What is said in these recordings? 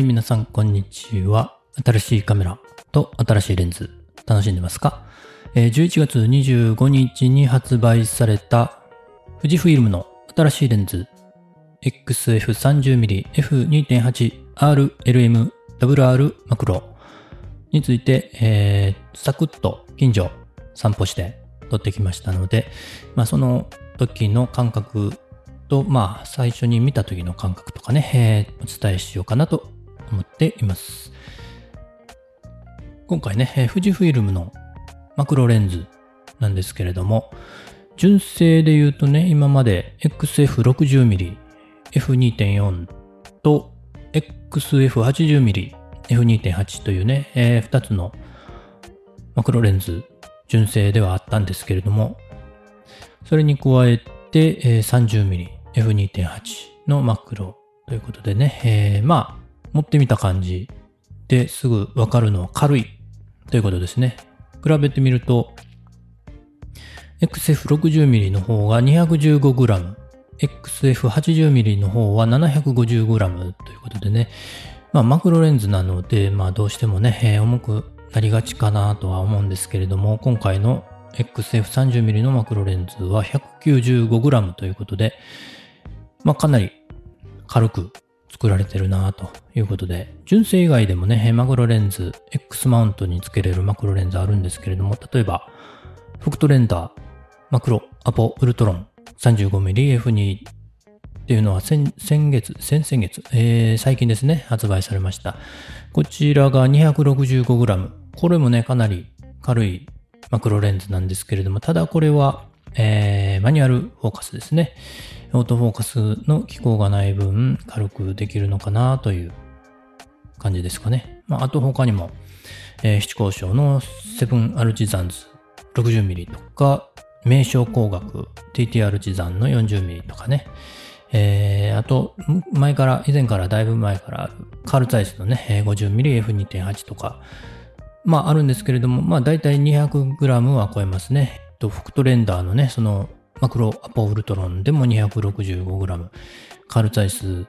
はい、皆さん、こんにちは。新しいカメラと新しいレンズ、楽しんでますか、えー、?11 月25日に発売された、富士フイルムの新しいレンズ、XF30mm F2.8RLM WR マクロについて、えー、サクッと近所散歩して撮ってきましたので、まあ、その時の感覚と、まあ、最初に見た時の感覚とかね、えー、お伝えしようかなと思っています。今回ね、え、富士フイルムのマクロレンズなんですけれども、純正で言うとね、今まで XF60mm F2.4 と XF80mm F2.8 というね、えー、2つのマクロレンズ純正ではあったんですけれども、それに加えて、え、30mm F2.8 のマクロということでね、えー、まあ、持ってみた感じ。ですぐわかるのは軽いということですね。比べてみると、XF60mm の方が 215g、XF80mm の方は 750g ということでね、まあマクロレンズなので、まあどうしてもね、え、重くなりがちかなとは思うんですけれども、今回の XF30mm のマクロレンズは 195g ということで、まあかなり軽く作られてるなということで、純正以外でもね、マクロレンズ、X マウントにつけれるマクロレンズあるんですけれども、例えば、フクトレンダー、マクロ、アポ、ウルトロン、35mmF2 っていうのは先先月、先々月、えー、最近ですね、発売されました。こちらが 265g。これもね、かなり軽いマクロレンズなんですけれども、ただこれは、えー、マニュアルフォーカスですね。オートフォーカスの機構がない分、軽くできるのかなという感じですかね。まあ、あと他にも、えー、七交渉のセブンアルチザンズ 60mm とか、名称工学 TT アルチザンの 40mm とかね。えー、あと、前から、以前からだいぶ前からカール・ザイスのね、50mmF2.8 とか、まああるんですけれども、まあ大体 200g は超えますね。と、フクトレンダーのね、そのマクロアポウルトロンでも 265g、カルツァイス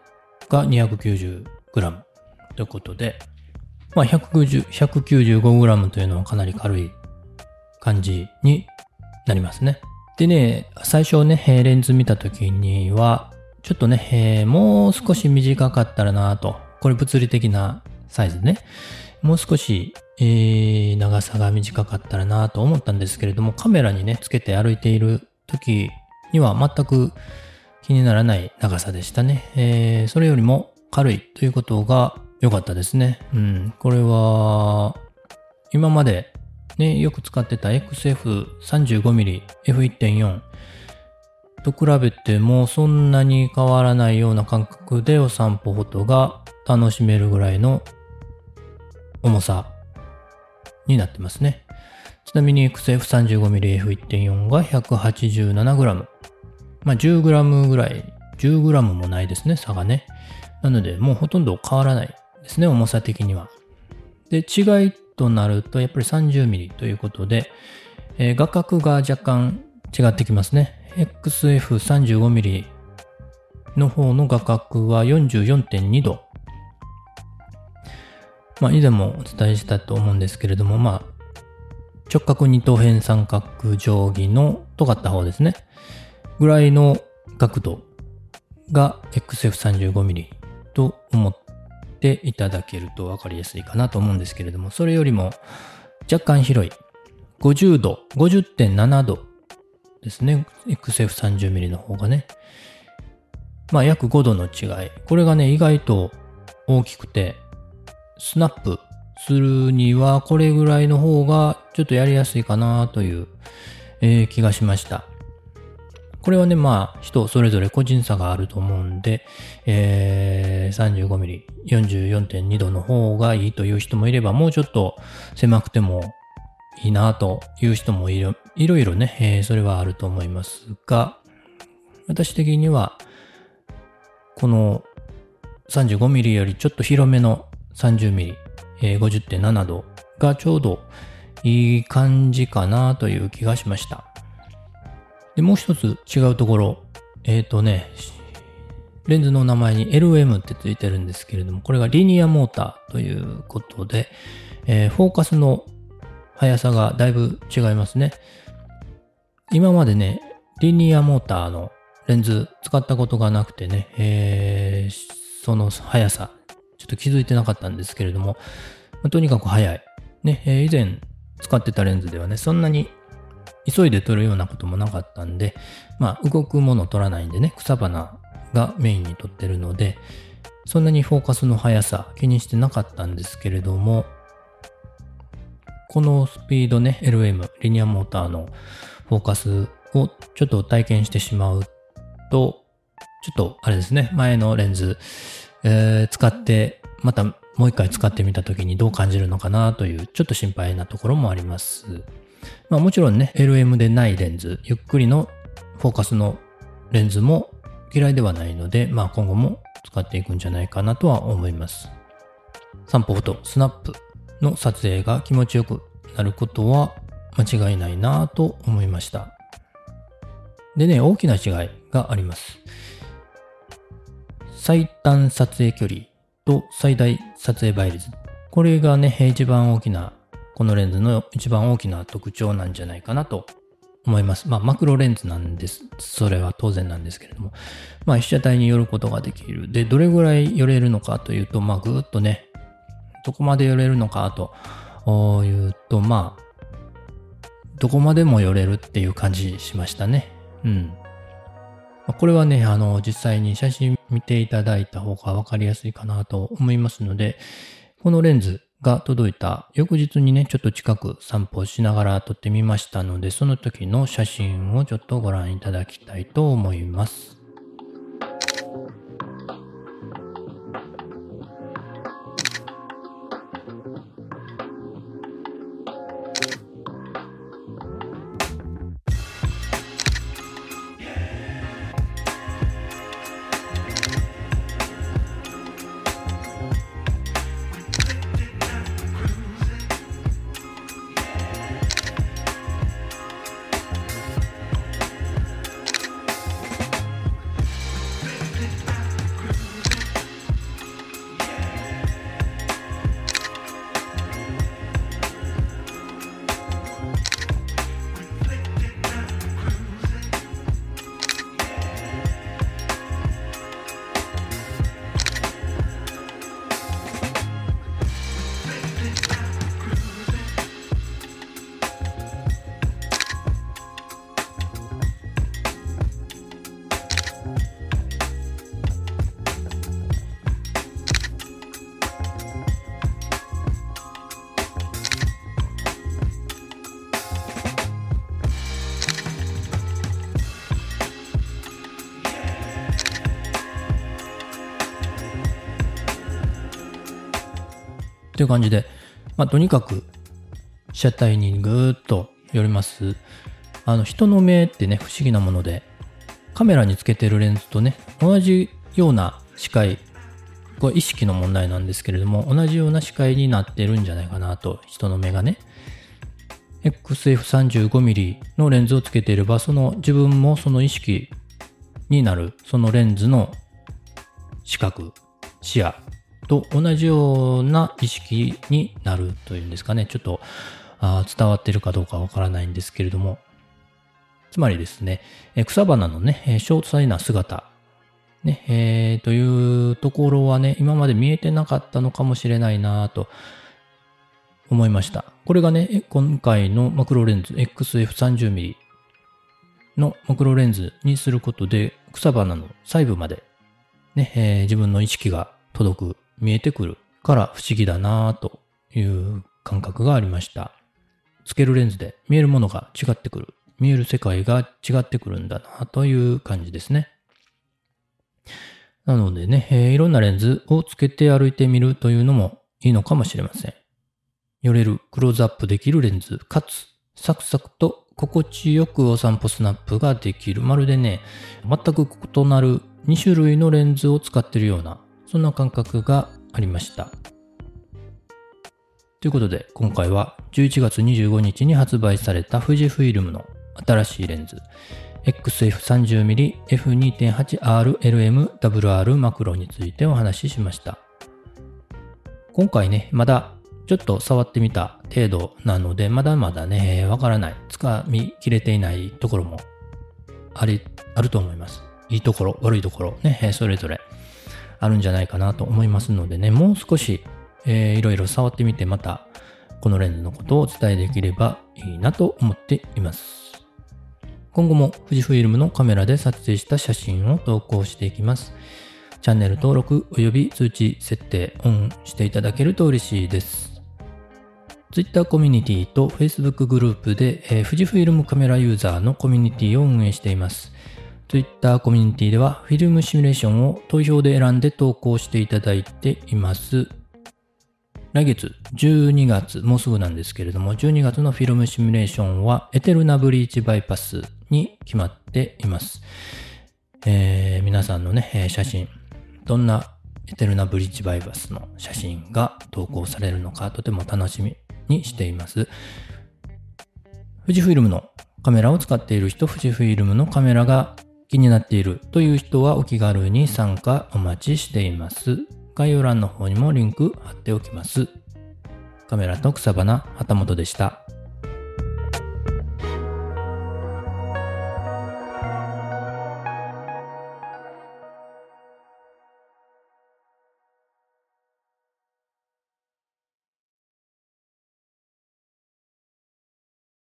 が 290g ということで、まあ、195g というのはかなり軽い感じになりますね。でね、最初ね、レンズ見た時には、ちょっとね、もう少し短かったらなと。これ物理的なサイズね。もう少し、えー、長さが短かったらなと思ったんですけれども、カメラにね、つけて歩いている時には全く気にならない長さでしたね。えー、それよりも軽いということが良かったですね。うん。これは、今までね、よく使ってた XF35mm F1.4 と比べてもそんなに変わらないような感覚でお散歩フォトが楽しめるぐらいの重さになってますね。ちなみに XF35mmF1.4 が 187g。まあ 10g ぐらい、10g もないですね、差がね。なので、もうほとんど変わらないですね、重さ的には。で、違いとなると、やっぱり 30mm ということで、えー、画角が若干違ってきますね。XF35mm の方の画角は44.2度。まあ、以前もお伝えしたと思うんですけれども、まあ、直角二等辺三角定規の尖った方ですね。ぐらいの角度が XF35mm と思っていただけると分かりやすいかなと思うんですけれども、それよりも若干広い50度、50.7度ですね。XF30mm の方がね。まあ約5度の違い。これがね、意外と大きくて、スナップするにはこれぐらいの方がちょっとやりやすいかなという、えー、気がしました。これはね、まあ、人それぞれ個人差があると思うんで、えー、35mm、44.2度の方がいいという人もいれば、もうちょっと狭くてもいいなという人もいろいろいろね、えー、それはあると思いますが、私的には、この 35mm よりちょっと広めの 30mm、え、50.7度がちょうどいい感じかなという気がしました。で、もう一つ違うところ。えっ、ー、とね、レンズの名前に LM ってついてるんですけれども、これがリニアモーターということで、えー、フォーカスの速さがだいぶ違いますね。今までね、リニアモーターのレンズ使ったことがなくてね、えー、その速さ、ちょっと気づいてなかったんですけれども、まあ、とにかく速い。ね、えー、以前使ってたレンズではね、そんなに急いで撮るようなこともなかったんで、まあ、動くもの撮らないんでね、草花がメインに撮ってるので、そんなにフォーカスの速さ気にしてなかったんですけれども、このスピードね、LM、リニアモーターのフォーカスをちょっと体験してしまうと、ちょっとあれですね、前のレンズ、えー、使って、またもう一回使ってみた時にどう感じるのかなという、ちょっと心配なところもあります。まあもちろんね、LM でないレンズ、ゆっくりのフォーカスのレンズも嫌いではないので、まあ今後も使っていくんじゃないかなとは思います。散歩フォト、スナップの撮影が気持ちよくなることは間違いないなと思いました。でね、大きな違いがあります。最短撮影距離と最大撮影倍率。これがね、一番大きな、このレンズの一番大きな特徴なんじゃないかなと思います。まあ、マクロレンズなんです。それは当然なんですけれども。まあ、被写体に寄ることができる。で、どれぐらい寄れるのかというと、まあ、ぐーっとね、どこまで寄れるのかというと、まあ、どこまでも寄れるっていう感じしましたね。うん。これはね、あの、実際に写真見ていただいた方がわかりやすいかなと思いますので、このレンズが届いた翌日にね、ちょっと近く散歩しながら撮ってみましたので、その時の写真をちょっとご覧いただきたいと思います。という感じで、まあ、とにかく被写体にぐーっと寄ります。あの、人の目ってね、不思議なもので、カメラにつけてるレンズとね、同じような視界、これ意識の問題なんですけれども、同じような視界になってるんじゃないかなと、人の目がね。XF35mm のレンズをつけていれば、その自分もその意識になる、そのレンズの視覚、視野と同じような意識になるというんですかね。ちょっとあ伝わってるかどうかわからないんですけれども。つまりですね、え草花のね、詳細な姿、ね、えー、というところはね、今まで見えてなかったのかもしれないなと思いました。これがね、今回のマクロレンズ XF30mm のマクロレンズにすることで草花の細部までね、えー、自分の意識が届く見えてくるから不思議だなという感覚がありました。つけるレンズで見えるものが違ってくる。見える世界が違ってくるんだなという感じですね。なのでね、えー、いろんなレンズをつけて歩いてみるというのもいいのかもしれません。寄れるクローズアップできるレンズ、かつサクサクと心地よくお散歩スナップができる。まるでね、全く異なる2種類のレンズを使ってるようなそんな感覚がありました。ということで、今回は11月25日に発売された富士フイルムの新しいレンズ XF30mm F2.8RLMWR マクロについてお話ししました。今回ね、まだちょっと触ってみた程度なので、まだまだね、わからない。つかみきれていないところもあり、あると思います。いいところ、悪いところ、ね、それぞれあるんじゃないかなと思いますのでね、もう少し、えー、いろいろ触ってみて、またこのレンズのことをお伝えできればいいなと思っています。今後も富士フイルムのカメラで撮影した写真を投稿していきます。チャンネル登録及び通知設定オンしていただけると嬉しいです。Twitter コミュニティと Facebook グループで、えー、富士フイルムカメラユーザーのコミュニティを運営しています。Twitter コミュニティではフィルムシミュレーションを投票で選んで投稿していただいています。来月12月、もうすぐなんですけれども、12月のフィルムシミュレーションはエテルナブリーチバイパスに決まっています。えー、皆さんのね、写真、どんなエテルナブリッジバイパスの写真が投稿されるのかとても楽しみにしています。富士フイルムのカメラを使っている人、富士フイルムのカメラが気になっているという人はお気軽に参加お待ちしています。概要欄の方にもリンク貼っておきます。カメラと草花、旗本でした。